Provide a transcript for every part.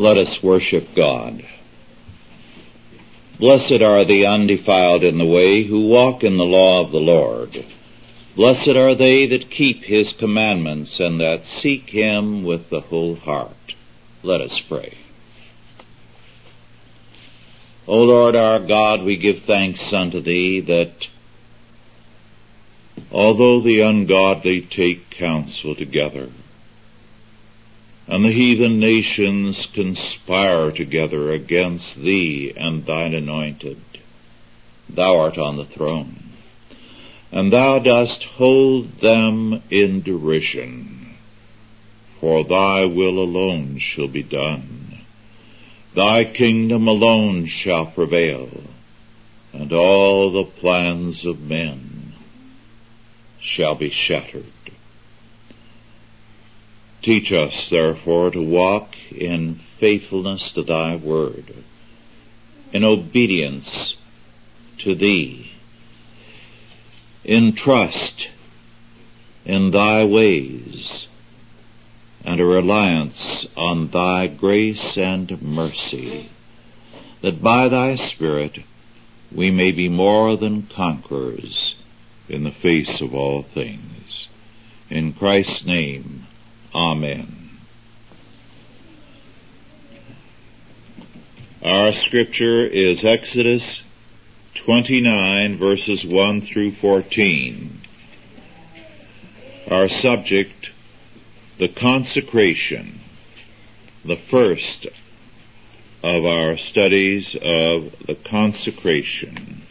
Let us worship God. Blessed are the undefiled in the way who walk in the law of the Lord. Blessed are they that keep his commandments and that seek him with the whole heart. Let us pray. O Lord our God, we give thanks unto thee that although the ungodly take counsel together, and the heathen nations conspire together against thee and thine anointed. Thou art on the throne, and thou dost hold them in derision, for thy will alone shall be done. Thy kingdom alone shall prevail, and all the plans of men shall be shattered. Teach us, therefore, to walk in faithfulness to thy word, in obedience to thee, in trust in thy ways, and a reliance on thy grace and mercy, that by thy Spirit we may be more than conquerors in the face of all things. In Christ's name, Amen. Our scripture is Exodus 29 verses 1 through 14. Our subject, the consecration, the first of our studies of the consecration.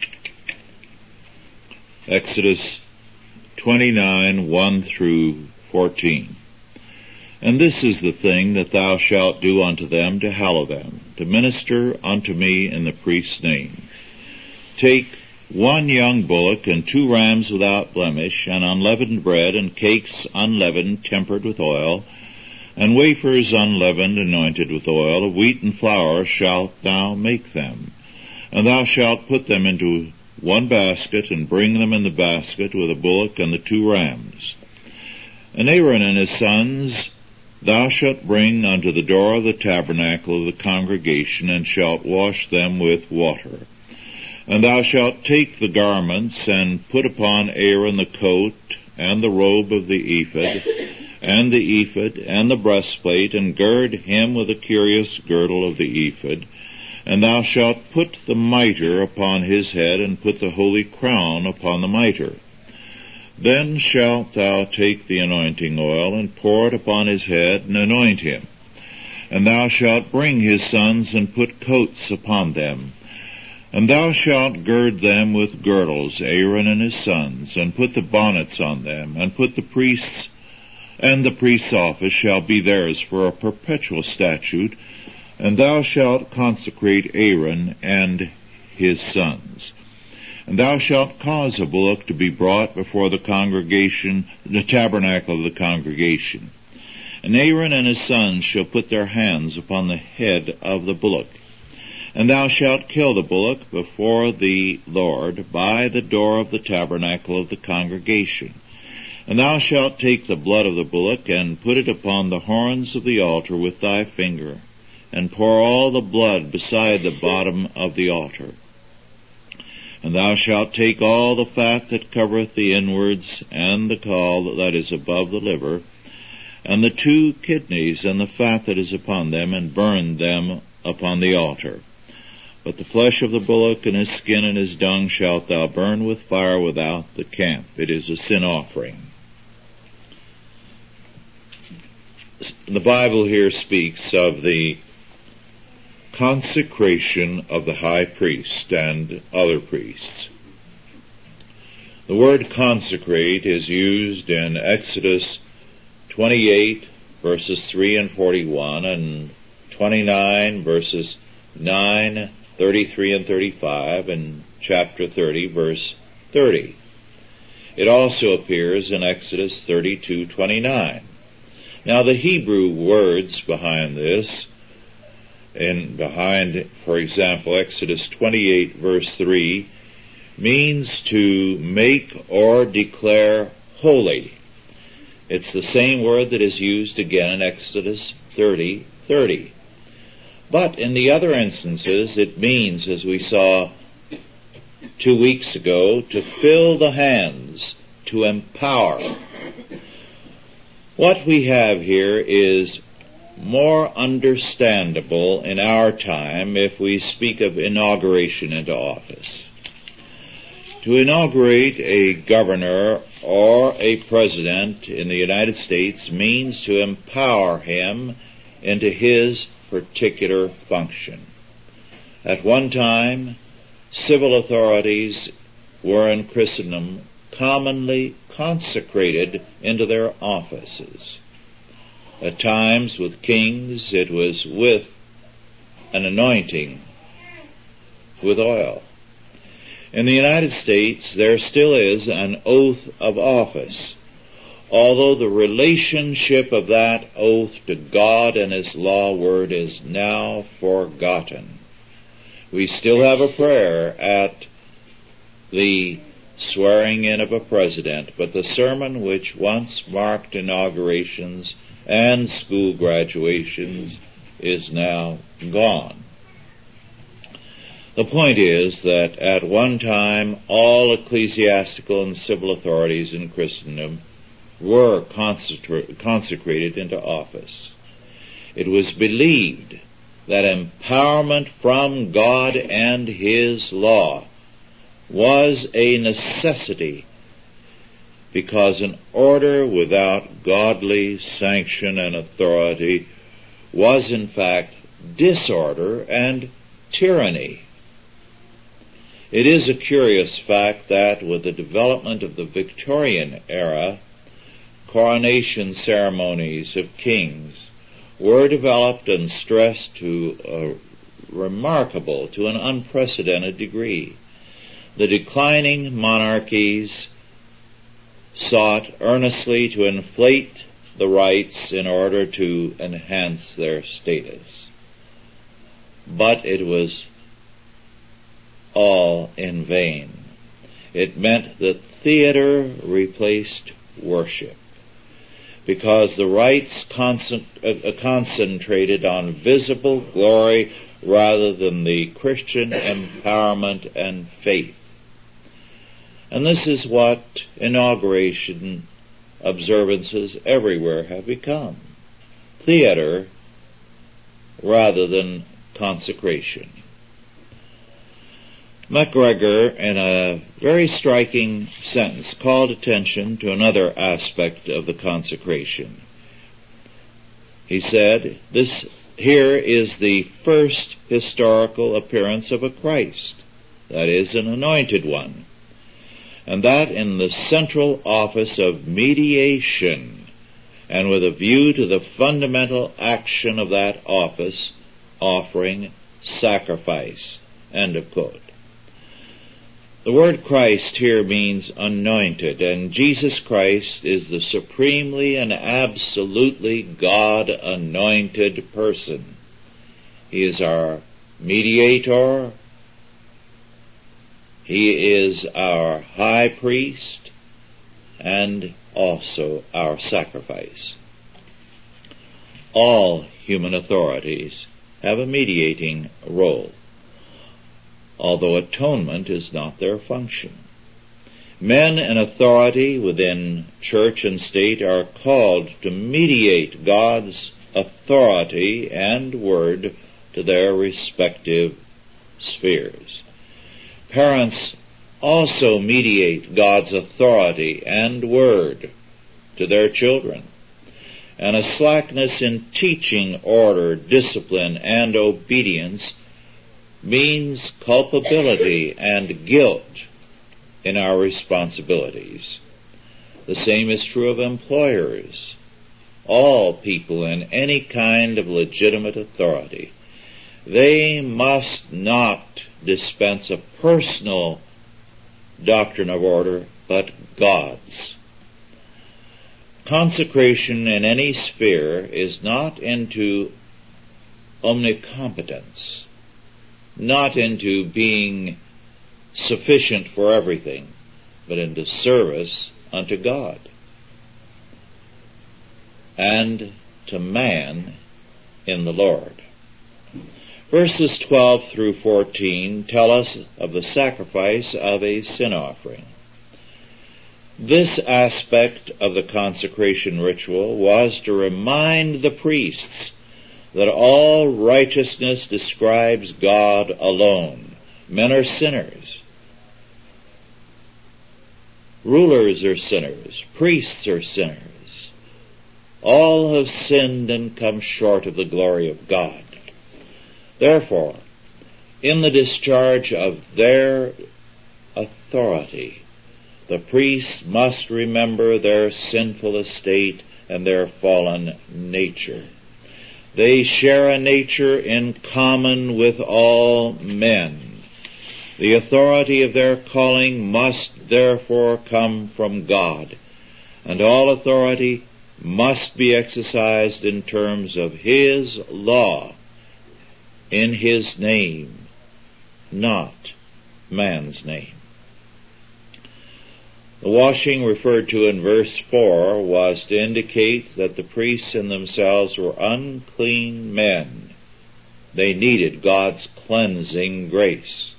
Exodus 29, 1 through 14. And this is the thing that thou shalt do unto them to hallow them, to minister unto me in the priest's name. Take one young bullock and two rams without blemish, and unleavened bread, and cakes unleavened, tempered with oil, and wafers unleavened, anointed with oil, of wheat and flour shalt thou make them. And thou shalt put them into one basket, and bring them in the basket with the bullock and the two rams. And Aaron and his sons Thou shalt bring unto the door of the tabernacle of the congregation, and shalt wash them with water. And thou shalt take the garments, and put upon Aaron the coat, and the robe of the ephod, and the ephod, and the breastplate, and gird him with a curious girdle of the ephod. And thou shalt put the mitre upon his head, and put the holy crown upon the mitre. Then shalt thou take the anointing oil, and pour it upon his head, and anoint him. And thou shalt bring his sons, and put coats upon them. And thou shalt gird them with girdles, Aaron and his sons, and put the bonnets on them, and put the priests, and the priest's office shall be theirs for a perpetual statute, and thou shalt consecrate Aaron and his sons. And thou shalt cause a bullock to be brought before the congregation, the tabernacle of the congregation. And Aaron and his sons shall put their hands upon the head of the bullock. And thou shalt kill the bullock before the Lord by the door of the tabernacle of the congregation. And thou shalt take the blood of the bullock and put it upon the horns of the altar with thy finger, and pour all the blood beside the bottom of the altar. And thou shalt take all the fat that covereth the inwards, and the caul that is above the liver, and the two kidneys, and the fat that is upon them, and burn them upon the altar. But the flesh of the bullock, and his skin, and his dung shalt thou burn with fire without the camp. It is a sin offering. The Bible here speaks of the consecration of the high priest and other priests. The word consecrate is used in Exodus 28 verses 3 and 41 and 29 verses 9, 33 and 35 and chapter 30 verse 30. It also appears in Exodus 32:29. Now the Hebrew words behind this and behind, for example, Exodus 28 verse 3 means to make or declare holy. It's the same word that is used again in Exodus 30, 30. But in the other instances, it means, as we saw two weeks ago, to fill the hands, to empower. What we have here is more understandable in our time if we speak of inauguration into office. To inaugurate a governor or a president in the United States means to empower him into his particular function. At one time, civil authorities were in Christendom commonly consecrated into their offices. At times with kings it was with an anointing with oil. In the United States there still is an oath of office, although the relationship of that oath to God and His law word is now forgotten. We still have a prayer at the swearing in of a president, but the sermon which once marked inaugurations and school graduations is now gone. The point is that at one time all ecclesiastical and civil authorities in Christendom were consecrated into office. It was believed that empowerment from God and His law was a necessity because an order without godly sanction and authority was in fact disorder and tyranny. It is a curious fact that with the development of the Victorian era, coronation ceremonies of kings were developed and stressed to a remarkable, to an unprecedented degree. The declining monarchies sought earnestly to inflate the rites in order to enhance their status. But it was all in vain. It meant that theater replaced worship because the rites concent- uh, concentrated on visible glory rather than the Christian empowerment and faith. And this is what inauguration observances everywhere have become. Theater rather than consecration. MacGregor, in a very striking sentence, called attention to another aspect of the consecration. He said, this here is the first historical appearance of a Christ, that is, an anointed one, and that in the central office of mediation, and with a view to the fundamental action of that office, offering sacrifice. End of quote. The word Christ here means anointed, and Jesus Christ is the supremely and absolutely God anointed person. He is our mediator, he is our high priest and also our sacrifice. All human authorities have a mediating role, although atonement is not their function. Men in authority within church and state are called to mediate God's authority and word to their respective spheres. Parents also mediate God's authority and word to their children. And a slackness in teaching order, discipline, and obedience means culpability and guilt in our responsibilities. The same is true of employers. All people in any kind of legitimate authority. They must not dispense a personal doctrine of order, but God's. Consecration in any sphere is not into omnicompetence, not into being sufficient for everything, but into service unto God and to man in the Lord. Verses 12 through 14 tell us of the sacrifice of a sin offering. This aspect of the consecration ritual was to remind the priests that all righteousness describes God alone. Men are sinners. Rulers are sinners. Priests are sinners. All have sinned and come short of the glory of God. Therefore, in the discharge of their authority, the priests must remember their sinful estate and their fallen nature. They share a nature in common with all men. The authority of their calling must therefore come from God, and all authority must be exercised in terms of His law in his name, not man's name. The washing referred to in verse 4 was to indicate that the priests in themselves were unclean men. They needed God's cleansing grace.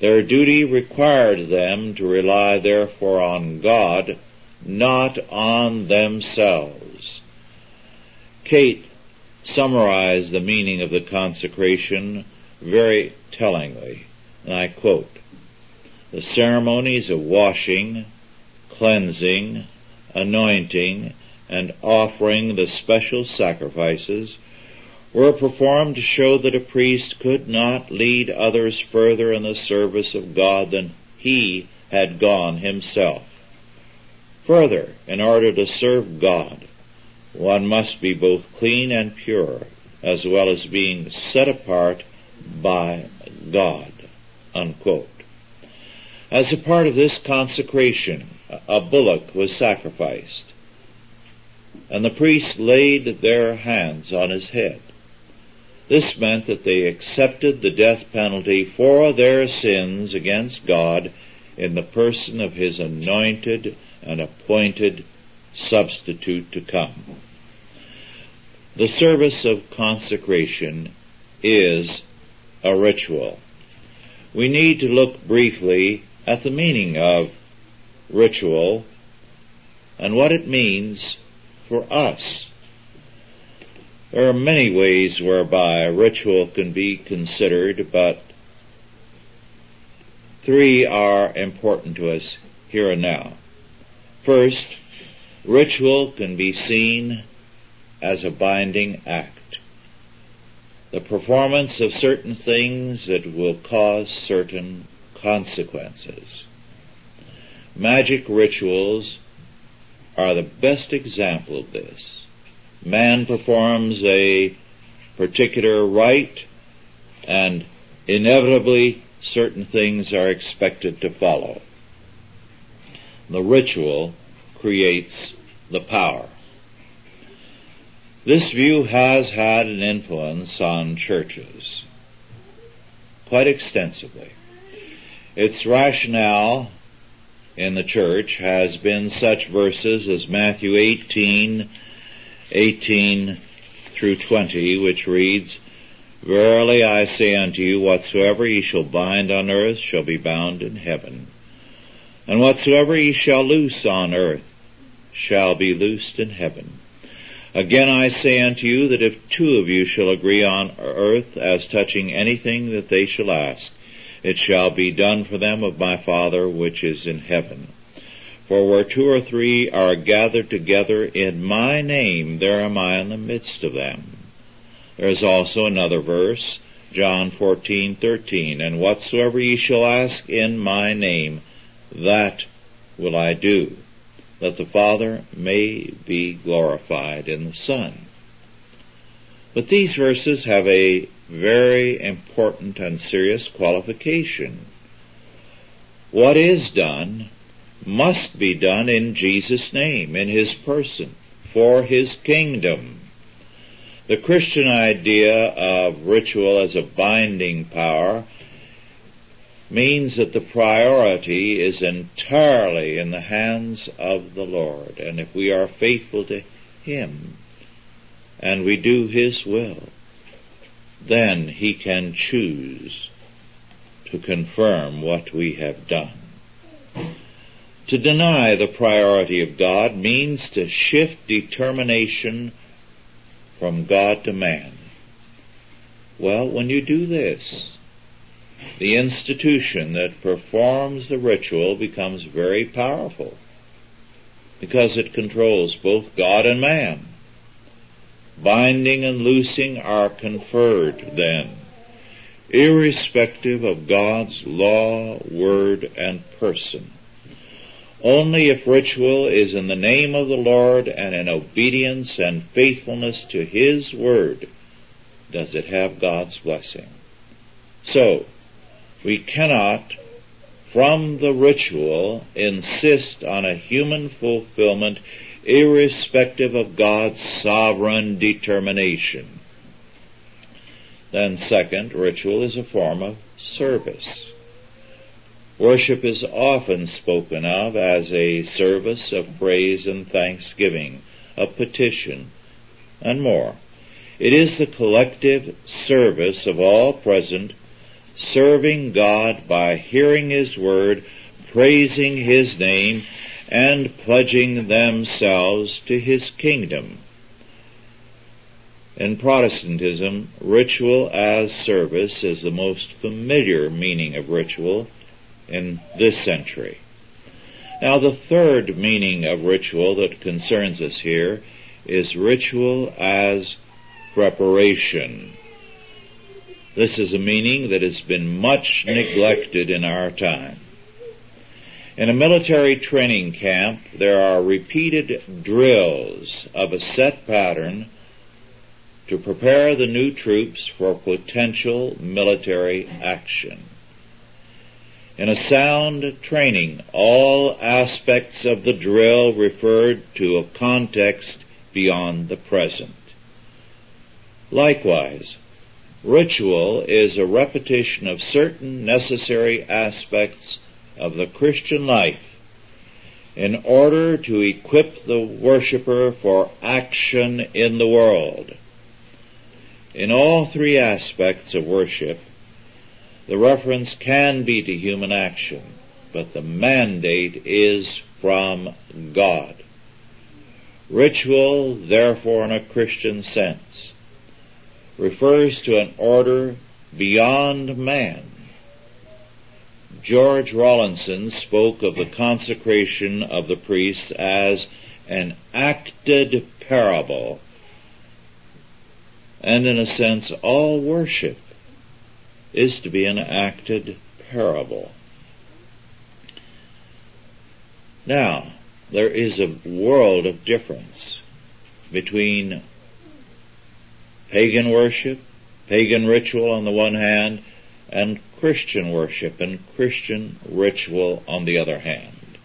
Their duty required them to rely therefore on God, not on themselves. Kate summarize the meaning of the consecration very tellingly. And I quote, the ceremonies of washing, cleansing, anointing, and offering the special sacrifices were performed to show that a priest could not lead others further in the service of God than he had gone himself. Further, in order to serve God, one must be both clean and pure, as well as being set apart by God. Unquote. As a part of this consecration, a bullock was sacrificed, and the priests laid their hands on his head. This meant that they accepted the death penalty for their sins against God in the person of his anointed and appointed substitute to come. The service of consecration is a ritual. We need to look briefly at the meaning of ritual and what it means for us. There are many ways whereby ritual can be considered, but three are important to us here and now. First, ritual can be seen as a binding act. The performance of certain things that will cause certain consequences. Magic rituals are the best example of this. Man performs a particular rite and inevitably certain things are expected to follow. The ritual creates the power. This view has had an influence on churches quite extensively. Its rationale in the church has been such verses as Matthew 18, 18 through 20, which reads, Verily I say unto you, whatsoever ye shall bind on earth shall be bound in heaven, and whatsoever ye shall loose on earth shall be loosed in heaven. Again I say unto you that if two of you shall agree on earth as touching anything that they shall ask, it shall be done for them of my Father which is in heaven. For where two or three are gathered together in my name, there am I in the midst of them. There is also another verse, John 14:13, and whatsoever ye shall ask in my name, that will I do, that the Father may be glorified in the Son. But these verses have a very important and serious qualification. What is done must be done in Jesus' name, in His person, for His kingdom. The Christian idea of ritual as a binding power means that the priority is entirely in the hands of the Lord. And if we are faithful to Him and we do His will, then he can choose to confirm what we have done. To deny the priority of God means to shift determination from God to man. Well, when you do this, the institution that performs the ritual becomes very powerful because it controls both God and man. Binding and loosing are conferred then, irrespective of God's law, word, and person. Only if ritual is in the name of the Lord and in obedience and faithfulness to His word does it have God's blessing. So, we cannot, from the ritual, insist on a human fulfillment irrespective of God's sovereign determination. Then second, ritual is a form of service. Worship is often spoken of as a service of praise and thanksgiving, a petition, and more. It is the collective service of all present, serving God by hearing His Word, praising His name, and pledging themselves to His kingdom. In Protestantism, ritual as service is the most familiar meaning of ritual in this century. Now the third meaning of ritual that concerns us here is ritual as preparation. This is a meaning that has been much neglected in our time. In a military training camp, there are repeated drills of a set pattern to prepare the new troops for potential military action. In a sound training, all aspects of the drill referred to a context beyond the present. Likewise, ritual is a repetition of certain necessary aspects of the Christian life in order to equip the worshiper for action in the world. In all three aspects of worship, the reference can be to human action, but the mandate is from God. Ritual, therefore, in a Christian sense, refers to an order beyond man. George Rawlinson spoke of the consecration of the priests as an acted parable. And in a sense, all worship is to be an acted parable. Now, there is a world of difference between pagan worship, pagan ritual on the one hand, and Christian worship and Christian ritual on the other hand.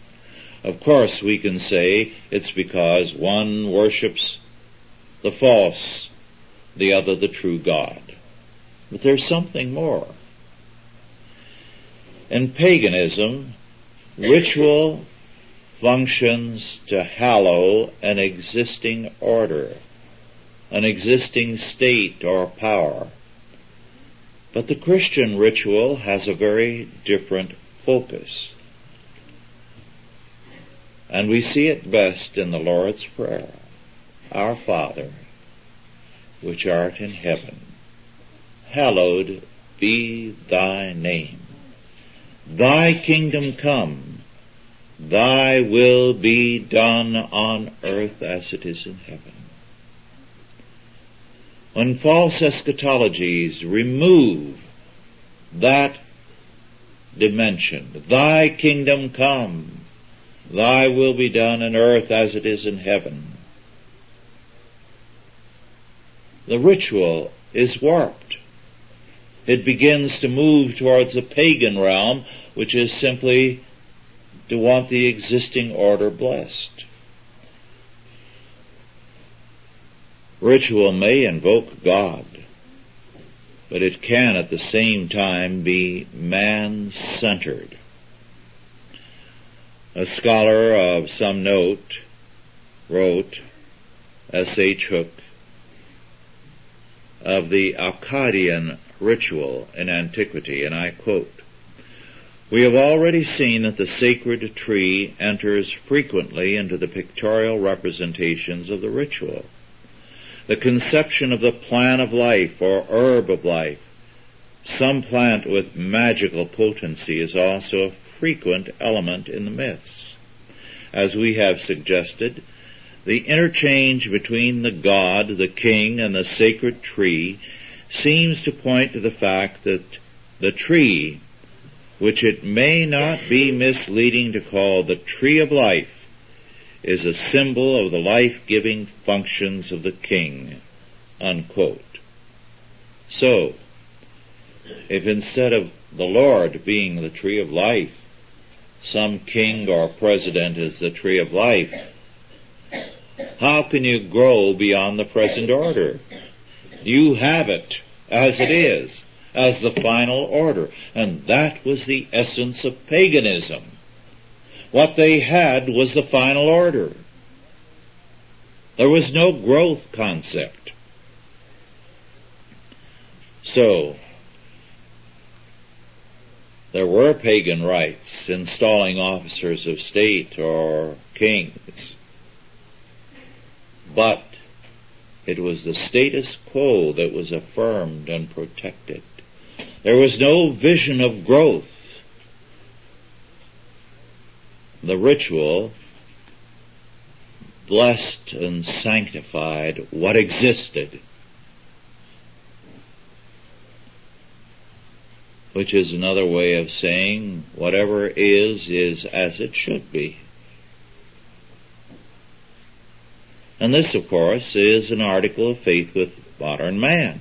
Of course, we can say it's because one worships the false, the other the true God. But there's something more. In paganism, ritual functions to hallow an existing order, an existing state or power. But the Christian ritual has a very different focus. And we see it best in the Lord's Prayer. Our Father, which art in heaven hallowed be thy name. Thy kingdom come, thy will be done on earth as it is in heaven. When false eschatologies remove that dimension, thy kingdom come, thy will be done in earth as it is in heaven. The ritual is warped it begins to move towards a pagan realm, which is simply to want the existing order blessed. Ritual may invoke God, but it can at the same time be man-centered. A scholar of some note wrote, S. H. Hooke, of the Akkadian ritual in antiquity, and I quote, we have already seen that the sacred tree enters frequently into the pictorial representations of the ritual. The conception of the plan of life or herb of life, some plant with magical potency is also a frequent element in the myths. As we have suggested, the interchange between the god, the king, and the sacred tree seems to point to the fact that the tree which it may not be misleading to call the tree of life, is a symbol of the life-giving functions of the king. Unquote. So, if instead of the Lord being the tree of life, some king or president is the tree of life, how can you grow beyond the present order? You have it as it is as the final order. And that was the essence of paganism. What they had was the final order. There was no growth concept. So, there were pagan rites installing officers of state or kings. But it was the status quo that was affirmed and protected. There was no vision of growth. The ritual blessed and sanctified what existed, which is another way of saying whatever is, is as it should be. And this, of course, is an article of faith with modern man.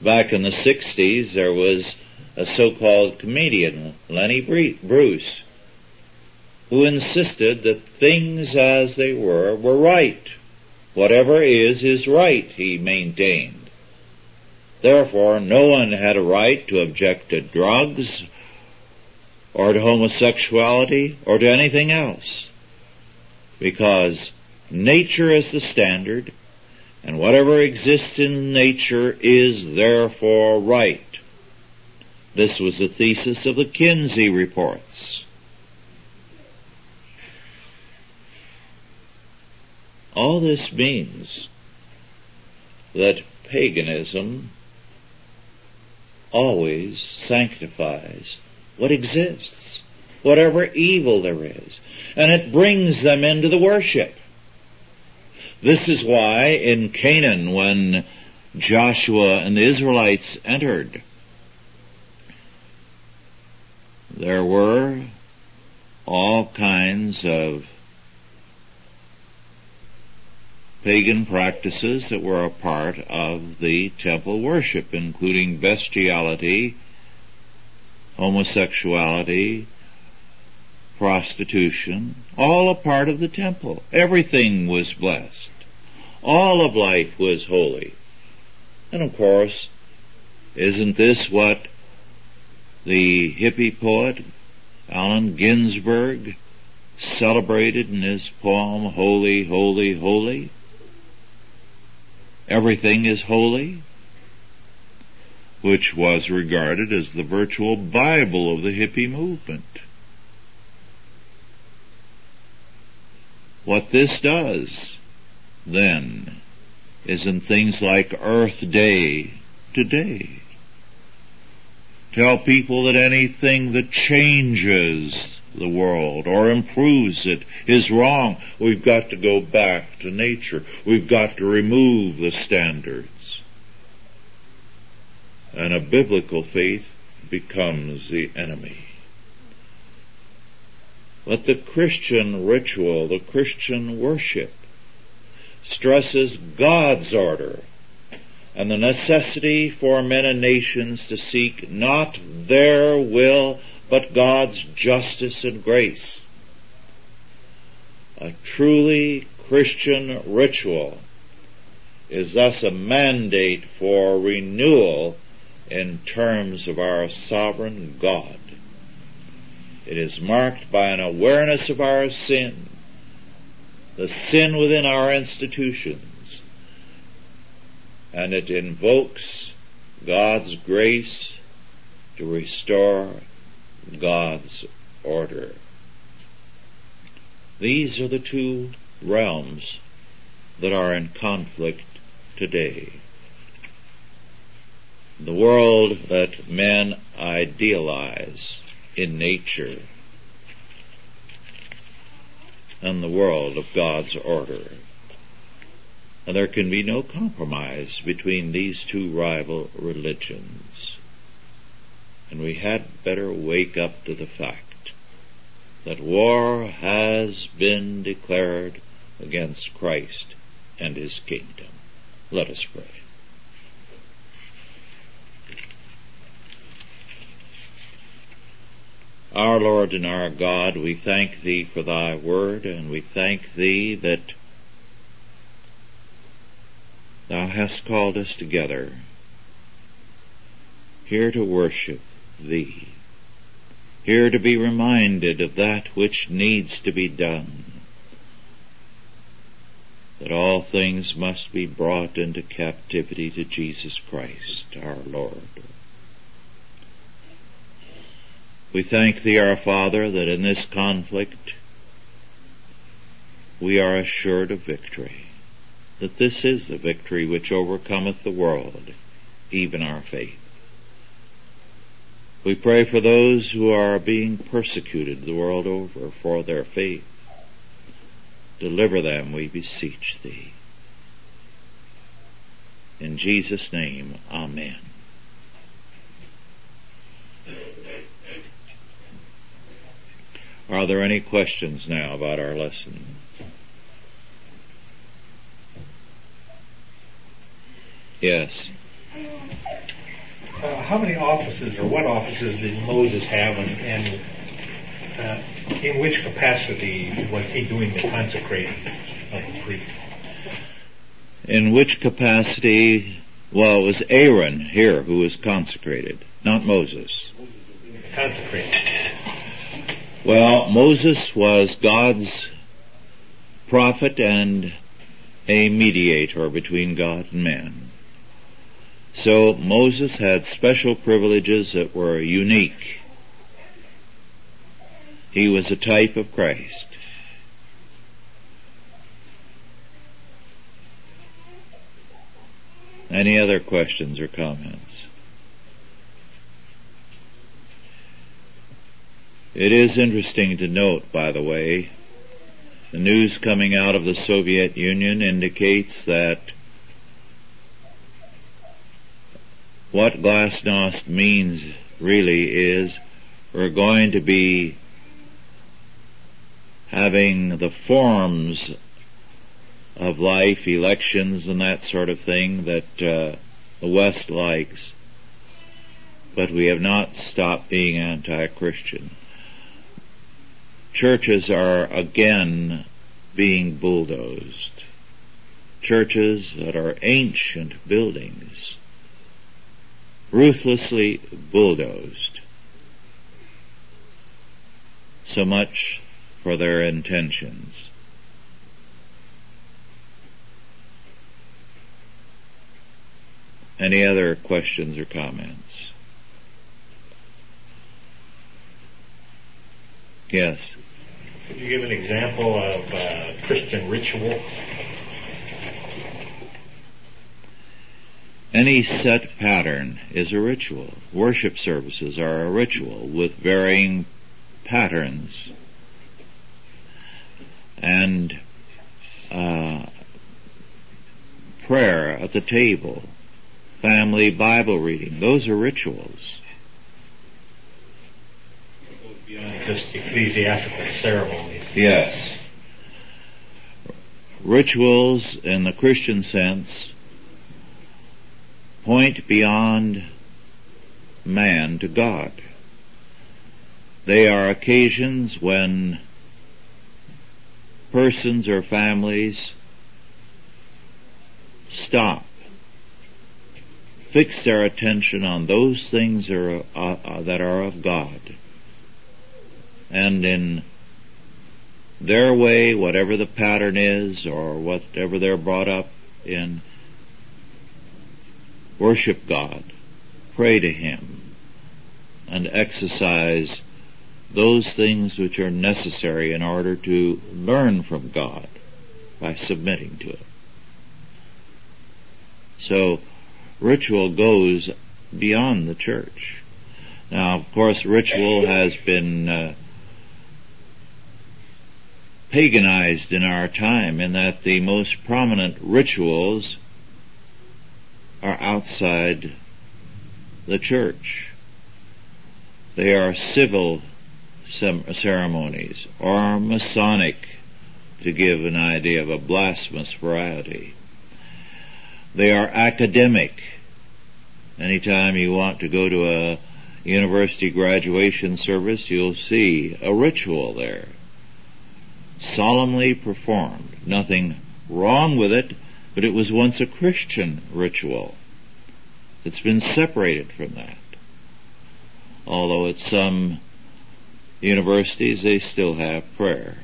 Back in the 60s, there was a so-called comedian, Lenny Bruce, who insisted that things as they were were right. Whatever is, is right, he maintained. Therefore, no one had a right to object to drugs, or to homosexuality, or to anything else. Because nature is the standard, and whatever exists in nature is therefore right. This was the thesis of the Kinsey reports. All this means that paganism always sanctifies what exists, whatever evil there is, and it brings them into the worship. This is why in Canaan when Joshua and the Israelites entered, there were all kinds of pagan practices that were a part of the temple worship, including bestiality, homosexuality, prostitution, all a part of the temple. Everything was blessed. All of life was holy. And of course, isn't this what the hippie poet Allen Ginsberg celebrated in his poem Holy, Holy, Holy? Everything is holy, which was regarded as the virtual Bible of the hippie movement. What this does, then, is in things like Earth Day today. Tell people that anything that changes the world or improves it is wrong. We've got to go back to nature. We've got to remove the standards. And a biblical faith becomes the enemy. But the Christian ritual, the Christian worship, stresses God's order and the necessity for men and nations to seek not their will, but God's justice and grace. A truly Christian ritual is thus a mandate for renewal in terms of our sovereign God. It is marked by an awareness of our sin, the sin within our institutions, and it invokes God's grace to restore God's order. These are the two realms that are in conflict today. The world that men idealize in nature and the world of God's order. And there can be no compromise between these two rival religions. And we had better wake up to the fact that war has been declared against Christ and his kingdom. Let us pray. Our Lord and our God, we thank Thee for Thy word, and we thank Thee that Thou hast called us together here to worship Thee, here to be reminded of that which needs to be done, that all things must be brought into captivity to Jesus Christ, our Lord. We thank Thee, our Father, that in this conflict we are assured of victory, that this is the victory which overcometh the world, even our faith. We pray for those who are being persecuted the world over for their faith. Deliver them, we beseech Thee. In Jesus' name, Amen. Are there any questions now about our lesson? Yes. Uh, how many offices or what offices did Moses have and, and uh, in which capacity was he doing the consecrating of the priest? In which capacity? Well, it was Aaron here who was consecrated, not Moses. Consecrated. Well, Moses was God's prophet and a mediator between God and man. So Moses had special privileges that were unique. He was a type of Christ. Any other questions or comments? It is interesting to note, by the way, the news coming out of the Soviet Union indicates that what glasnost means really is we're going to be having the forms of life, elections and that sort of thing that uh, the West likes, but we have not stopped being anti-Christian. Churches are again being bulldozed. Churches that are ancient buildings ruthlessly bulldozed. So much for their intentions. Any other questions or comments? Yes. Could you give an example of uh, Christian ritual? Any set pattern is a ritual. Worship services are a ritual with varying patterns. And uh, prayer at the table, family Bible reading, those are rituals. Beyond just ecclesiastical ceremonies. Yes. Rituals in the Christian sense point beyond man to God. They are occasions when persons or families stop, fix their attention on those things that are, uh, uh, that are of God, and in their way, whatever the pattern is or whatever they're brought up in, worship God, pray to Him, and exercise those things which are necessary in order to learn from God by submitting to it. So ritual goes beyond the church. Now, of course, ritual has been uh, paganized in our time in that the most prominent rituals are outside the church. They are civil ceremonies or Masonic to give an idea of a blasphemous variety. They are academic. Anytime you want to go to a university graduation service, you'll see a ritual there. Solemnly performed. Nothing wrong with it, but it was once a Christian ritual. It's been separated from that. Although at some universities they still have prayer.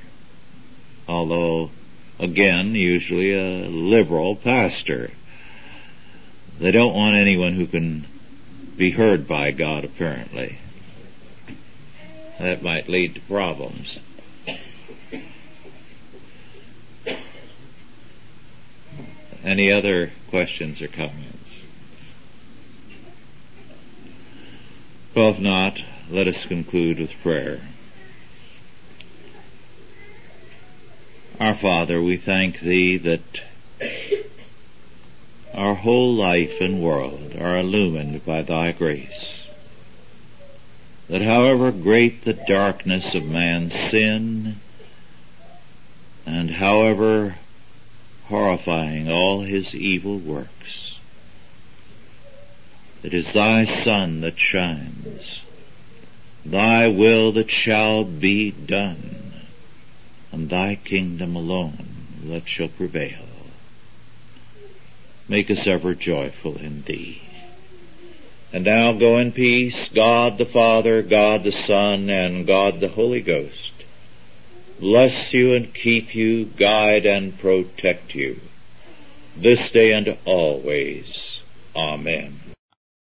Although, again, usually a liberal pastor. They don't want anyone who can be heard by God, apparently. That might lead to problems. Any other questions or comments? Well, if not, let us conclude with prayer. Our Father, we thank Thee that our whole life and world are illumined by Thy grace. That however great the darkness of man's sin, and however horrifying all his evil works, it is Thy Sun that shines, Thy will that shall be done, and Thy kingdom alone that shall prevail. Make us ever joyful in Thee. And now go in peace, God the Father, God the Son, and God the Holy Ghost. Bless you and keep you, guide and protect you, this day and always. Amen.